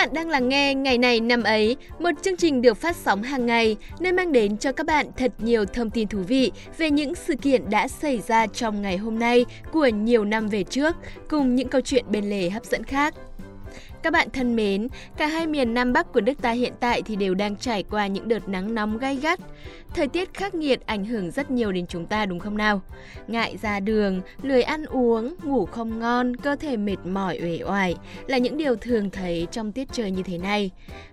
bạn đang lắng nghe Ngày này năm ấy, một chương trình được phát sóng hàng ngày, nơi mang đến cho các bạn thật nhiều thông tin thú vị về những sự kiện đã xảy ra trong ngày hôm nay của nhiều năm về trước, cùng những câu chuyện bên lề hấp dẫn khác. Các bạn thân mến, cả hai miền Nam Bắc của nước ta hiện tại thì đều đang trải qua những đợt nắng nóng gay gắt. Thời tiết khắc nghiệt ảnh hưởng rất nhiều đến chúng ta đúng không nào? Ngại ra đường, lười ăn uống, ngủ không ngon, cơ thể mệt mỏi uể oải là những điều thường thấy trong tiết trời như thế này.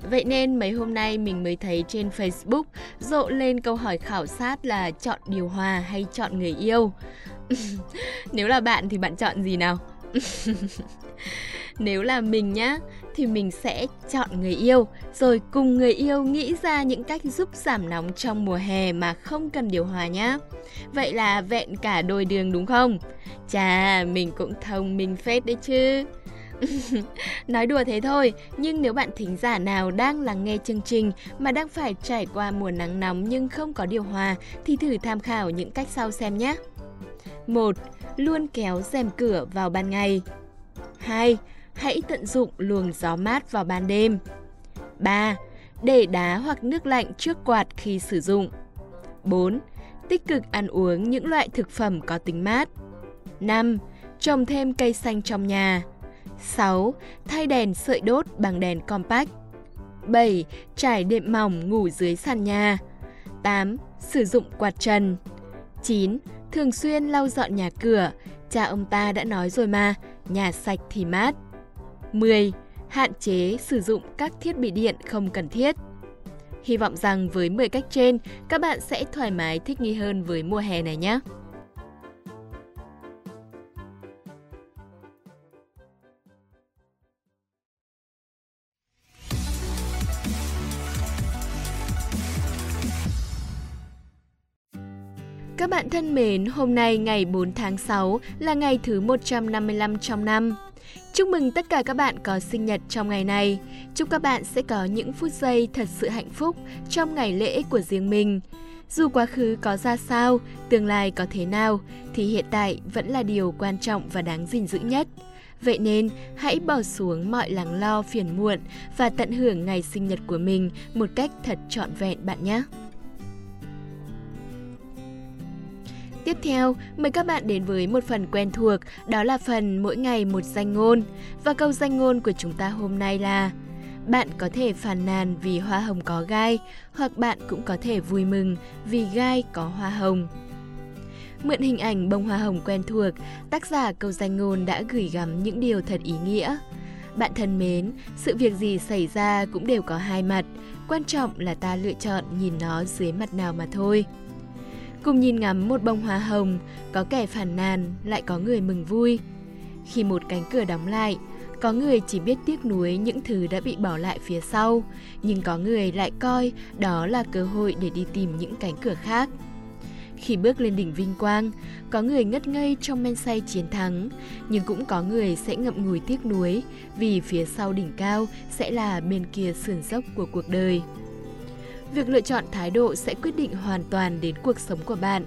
Vậy nên mấy hôm nay mình mới thấy trên Facebook rộ lên câu hỏi khảo sát là chọn điều hòa hay chọn người yêu. Nếu là bạn thì bạn chọn gì nào? Nếu là mình nhá, thì mình sẽ chọn người yêu, rồi cùng người yêu nghĩ ra những cách giúp giảm nóng trong mùa hè mà không cần điều hòa nhá. Vậy là vẹn cả đôi đường đúng không? Chà, mình cũng thông minh phết đấy chứ. Nói đùa thế thôi, nhưng nếu bạn thính giả nào đang lắng nghe chương trình mà đang phải trải qua mùa nắng nóng nhưng không có điều hòa thì thử tham khảo những cách sau xem nhé. 1. Luôn kéo rèm cửa vào ban ngày. 2 hãy tận dụng luồng gió mát vào ban đêm. 3. Để đá hoặc nước lạnh trước quạt khi sử dụng. 4. Tích cực ăn uống những loại thực phẩm có tính mát. 5. Trồng thêm cây xanh trong nhà. 6. Thay đèn sợi đốt bằng đèn compact. 7. Trải đệm mỏng ngủ dưới sàn nhà. 8. Sử dụng quạt trần. 9. Thường xuyên lau dọn nhà cửa. Cha ông ta đã nói rồi mà, nhà sạch thì mát. 10. Hạn chế sử dụng các thiết bị điện không cần thiết. Hy vọng rằng với 10 cách trên, các bạn sẽ thoải mái thích nghi hơn với mùa hè này nhé. Các bạn thân mến, hôm nay ngày 4 tháng 6 là ngày thứ 155 trong năm. Chúc mừng tất cả các bạn có sinh nhật trong ngày này. Chúc các bạn sẽ có những phút giây thật sự hạnh phúc trong ngày lễ của riêng mình. Dù quá khứ có ra sao, tương lai có thế nào, thì hiện tại vẫn là điều quan trọng và đáng gìn giữ nhất. Vậy nên, hãy bỏ xuống mọi lắng lo phiền muộn và tận hưởng ngày sinh nhật của mình một cách thật trọn vẹn bạn nhé. Tiếp theo, mời các bạn đến với một phần quen thuộc, đó là phần mỗi ngày một danh ngôn. Và câu danh ngôn của chúng ta hôm nay là Bạn có thể phàn nàn vì hoa hồng có gai, hoặc bạn cũng có thể vui mừng vì gai có hoa hồng. Mượn hình ảnh bông hoa hồng quen thuộc, tác giả câu danh ngôn đã gửi gắm những điều thật ý nghĩa. Bạn thân mến, sự việc gì xảy ra cũng đều có hai mặt, quan trọng là ta lựa chọn nhìn nó dưới mặt nào mà thôi. Cùng nhìn ngắm một bông hoa hồng, có kẻ phản nàn, lại có người mừng vui. Khi một cánh cửa đóng lại, có người chỉ biết tiếc nuối những thứ đã bị bỏ lại phía sau, nhưng có người lại coi đó là cơ hội để đi tìm những cánh cửa khác. Khi bước lên đỉnh vinh quang, có người ngất ngây trong men say chiến thắng, nhưng cũng có người sẽ ngậm ngùi tiếc nuối vì phía sau đỉnh cao sẽ là bên kia sườn dốc của cuộc đời. Việc lựa chọn thái độ sẽ quyết định hoàn toàn đến cuộc sống của bạn.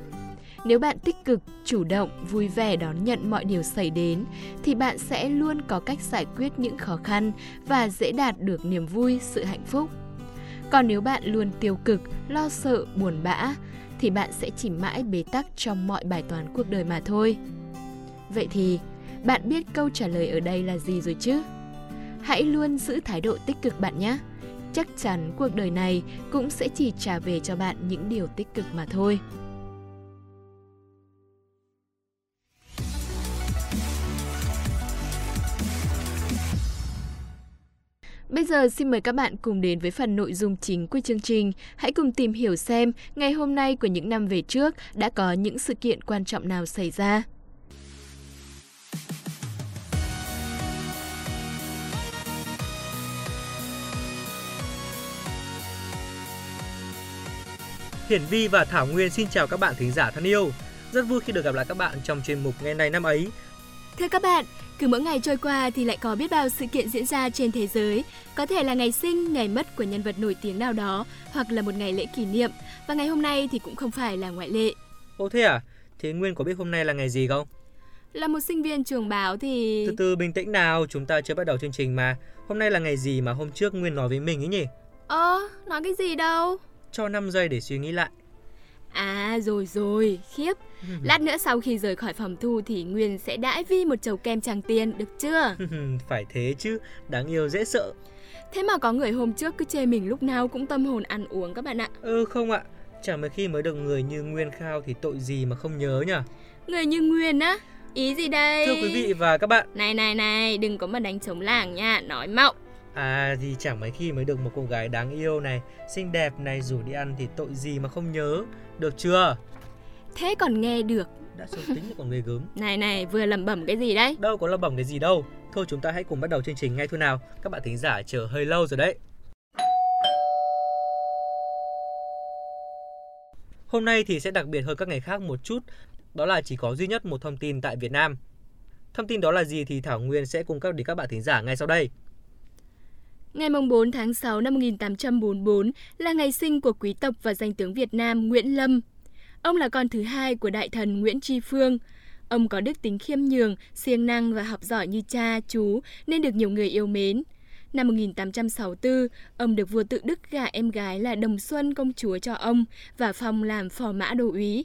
Nếu bạn tích cực, chủ động, vui vẻ đón nhận mọi điều xảy đến, thì bạn sẽ luôn có cách giải quyết những khó khăn và dễ đạt được niềm vui, sự hạnh phúc. Còn nếu bạn luôn tiêu cực, lo sợ, buồn bã, thì bạn sẽ chỉ mãi bế tắc trong mọi bài toán cuộc đời mà thôi. Vậy thì, bạn biết câu trả lời ở đây là gì rồi chứ? Hãy luôn giữ thái độ tích cực bạn nhé chắc chắn cuộc đời này cũng sẽ chỉ trả về cho bạn những điều tích cực mà thôi. Bây giờ xin mời các bạn cùng đến với phần nội dung chính của chương trình. Hãy cùng tìm hiểu xem ngày hôm nay của những năm về trước đã có những sự kiện quan trọng nào xảy ra. Hiển Vi và Thảo Nguyên xin chào các bạn thính giả thân yêu. Rất vui khi được gặp lại các bạn trong chuyên mục ngày này năm ấy. Thưa các bạn, cứ mỗi ngày trôi qua thì lại có biết bao sự kiện diễn ra trên thế giới. Có thể là ngày sinh, ngày mất của nhân vật nổi tiếng nào đó, hoặc là một ngày lễ kỷ niệm. Và ngày hôm nay thì cũng không phải là ngoại lệ. Ồ thế à? Thế Nguyên có biết hôm nay là ngày gì không? là một sinh viên trường báo thì... Từ từ bình tĩnh nào, chúng ta chưa bắt đầu chương trình mà. Hôm nay là ngày gì mà hôm trước Nguyên nói với mình ấy nhỉ? Ơ, nói cái gì đâu? Cho 5 giây để suy nghĩ lại. À rồi rồi, khiếp. Lát nữa sau khi rời khỏi phòng thu thì Nguyên sẽ đãi Vi một chầu kem Tràng Tiền, được chưa? Phải thế chứ, đáng yêu dễ sợ. Thế mà có người hôm trước cứ chê mình lúc nào cũng tâm hồn ăn uống các bạn ạ. Ừ không ạ, chẳng mấy khi mới được người như Nguyên khao thì tội gì mà không nhớ nhỉ? Người như Nguyên á? Ý gì đây? Thưa quý vị và các bạn. Này này này, đừng có mà đánh trống lảng nha, nói mạo. À thì chẳng mấy khi mới được một cô gái đáng yêu này, xinh đẹp này rủ đi ăn thì tội gì mà không nhớ, được chưa? Thế còn nghe được. Đã sâu tính còn ghê gớm. Này này, vừa lẩm bẩm cái gì đấy? Đâu có lẩm bẩm cái gì đâu. Thôi chúng ta hãy cùng bắt đầu chương trình ngay thôi nào. Các bạn thính giả chờ hơi lâu rồi đấy. Hôm nay thì sẽ đặc biệt hơn các ngày khác một chút, đó là chỉ có duy nhất một thông tin tại Việt Nam. Thông tin đó là gì thì Thảo Nguyên sẽ cung cấp đến các bạn thính giả ngay sau đây. Ngày 4 tháng 6 năm 1844 là ngày sinh của quý tộc và danh tướng Việt Nam Nguyễn Lâm. Ông là con thứ hai của đại thần Nguyễn Tri Phương. Ông có đức tính khiêm nhường, siêng năng và học giỏi như cha, chú nên được nhiều người yêu mến. Năm 1864, ông được vua tự Đức gả em gái là Đồng Xuân công chúa cho ông và phong làm phò mã đô úy.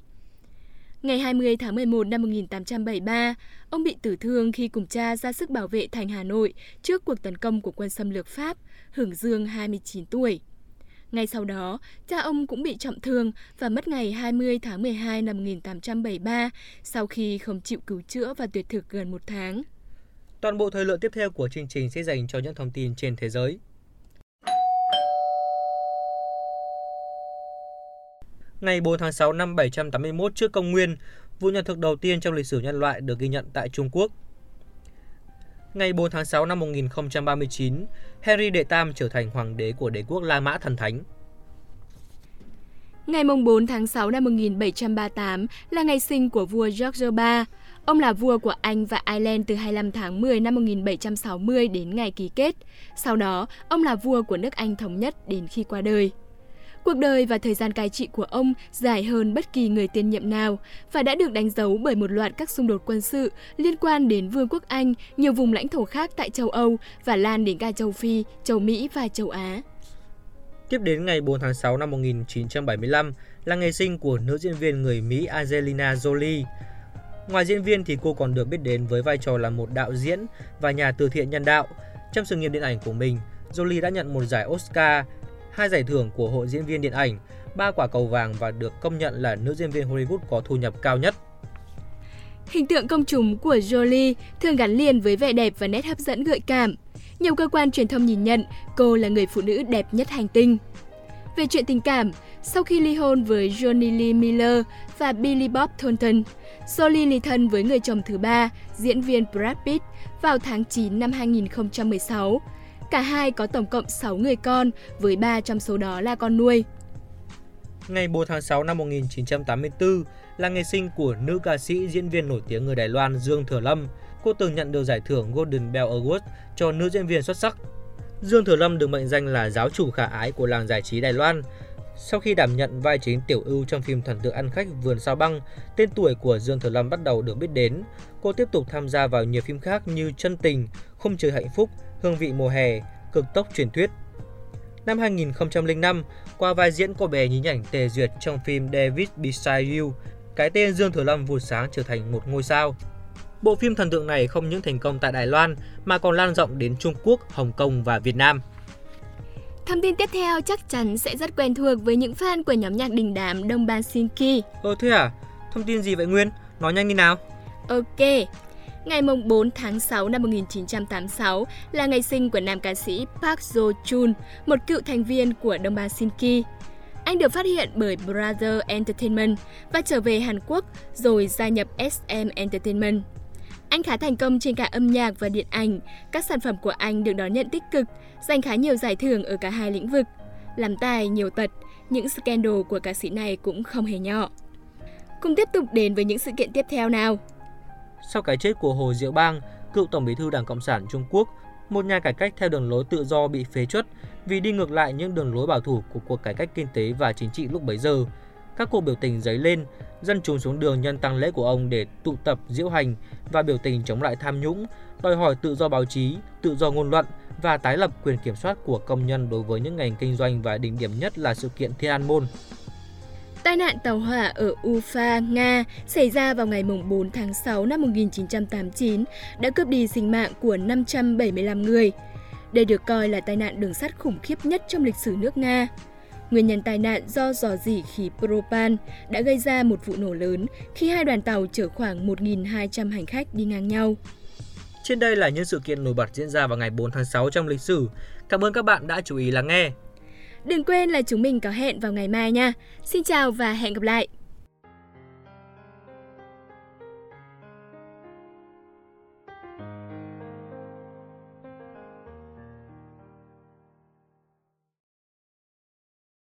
Ngày 20 tháng 11 năm 1873, ông bị tử thương khi cùng cha ra sức bảo vệ thành Hà Nội trước cuộc tấn công của quân xâm lược Pháp, hưởng dương 29 tuổi. Ngay sau đó, cha ông cũng bị trọng thương và mất ngày 20 tháng 12 năm 1873 sau khi không chịu cứu chữa và tuyệt thực gần một tháng. Toàn bộ thời lượng tiếp theo của chương trình sẽ dành cho những thông tin trên thế giới. Ngày 4 tháng 6 năm 781 trước công nguyên, vụ nhật thực đầu tiên trong lịch sử nhân loại được ghi nhận tại Trung Quốc. Ngày 4 tháng 6 năm 1039, Henry đệ Tam trở thành hoàng đế của đế quốc La Mã thần thánh. Ngày 4 tháng 6 năm 1738 là ngày sinh của vua George III. Ông là vua của Anh và Ireland từ 25 tháng 10 năm 1760 đến ngày ký kết. Sau đó, ông là vua của nước Anh thống nhất đến khi qua đời. Cuộc đời và thời gian cai trị của ông dài hơn bất kỳ người tiên nhiệm nào và đã được đánh dấu bởi một loạt các xung đột quân sự liên quan đến Vương quốc Anh, nhiều vùng lãnh thổ khác tại châu Âu và lan đến cả châu Phi, châu Mỹ và châu Á. Tiếp đến ngày 4 tháng 6 năm 1975 là ngày sinh của nữ diễn viên người Mỹ Angelina Jolie. Ngoài diễn viên thì cô còn được biết đến với vai trò là một đạo diễn và nhà từ thiện nhân đạo. Trong sự nghiệp điện ảnh của mình, Jolie đã nhận một giải Oscar, hai giải thưởng của Hội Diễn viên Điện ảnh, ba quả cầu vàng và được công nhận là nữ diễn viên Hollywood có thu nhập cao nhất. Hình tượng công chúng của Jolie thường gắn liền với vẻ đẹp và nét hấp dẫn gợi cảm. Nhiều cơ quan truyền thông nhìn nhận cô là người phụ nữ đẹp nhất hành tinh. Về chuyện tình cảm, sau khi ly hôn với Johnny Lee Miller và Billy Bob Thornton, Jolie ly thân với người chồng thứ ba, diễn viên Brad Pitt, vào tháng 9 năm 2016. Cả hai có tổng cộng 6 người con, với 3 trong số đó là con nuôi. Ngày 4 tháng 6 năm 1984 là ngày sinh của nữ ca sĩ diễn viên nổi tiếng người Đài Loan Dương Thừa Lâm. Cô từng nhận được giải thưởng Golden Bell Award cho nữ diễn viên xuất sắc. Dương Thừa Lâm được mệnh danh là giáo chủ khả ái của làng giải trí Đài Loan. Sau khi đảm nhận vai chính tiểu ưu trong phim Thần tượng ăn khách Vườn sao băng, tên tuổi của Dương Thừa Lâm bắt đầu được biết đến. Cô tiếp tục tham gia vào nhiều phim khác như Chân tình, Không trời hạnh phúc, Hương vị mùa hè, Cực tốc truyền thuyết. Năm 2005, qua vai diễn cô bé nhí ảnh Tề Duyệt trong phim David Beside You, cái tên Dương Thừa Lâm vụt sáng trở thành một ngôi sao. Bộ phim thần tượng này không những thành công tại Đài Loan mà còn lan rộng đến Trung Quốc, Hồng Kông và Việt Nam. Thông tin tiếp theo chắc chắn sẽ rất quen thuộc với những fan của nhóm nhạc đình đám Đông Ban Sinki. Ờ thế à? Thông tin gì vậy Nguyên? Nói nhanh đi nào. Ok, Ngày 4 tháng 6 năm 1986 là ngày sinh của nam ca sĩ Park Jo Chun, một cựu thành viên của Đông Ba Sinki. Anh được phát hiện bởi Brother Entertainment và trở về Hàn Quốc rồi gia nhập SM Entertainment. Anh khá thành công trên cả âm nhạc và điện ảnh. Các sản phẩm của anh được đón nhận tích cực, giành khá nhiều giải thưởng ở cả hai lĩnh vực. Làm tài nhiều tật, những scandal của ca sĩ này cũng không hề nhỏ. Cùng tiếp tục đến với những sự kiện tiếp theo nào. Sau cái chết của Hồ Diệu Bang, cựu Tổng bí thư Đảng Cộng sản Trung Quốc, một nhà cải cách theo đường lối tự do bị phế truất vì đi ngược lại những đường lối bảo thủ của cuộc cải cách kinh tế và chính trị lúc bấy giờ. các cuộc biểu tình dấy lên, dân chúng xuống đường nhân tăng lễ của ông để tụ tập diễu hành và biểu tình chống lại tham nhũng, đòi hỏi tự do báo chí, tự do ngôn luận và tái lập quyền kiểm soát của công nhân đối với những ngành kinh doanh và đỉnh điểm nhất là sự kiện Thiên An Môn. Tai nạn tàu hỏa ở Ufa, Nga xảy ra vào ngày 4 tháng 6 năm 1989 đã cướp đi sinh mạng của 575 người. Đây được coi là tai nạn đường sắt khủng khiếp nhất trong lịch sử nước Nga. Nguyên nhân tai nạn do dò dỉ khí propan đã gây ra một vụ nổ lớn khi hai đoàn tàu chở khoảng 1.200 hành khách đi ngang nhau. Trên đây là những sự kiện nổi bật diễn ra vào ngày 4 tháng 6 trong lịch sử. Cảm ơn các bạn đã chú ý lắng nghe. Đừng quên là chúng mình có hẹn vào ngày mai nha. Xin chào và hẹn gặp lại!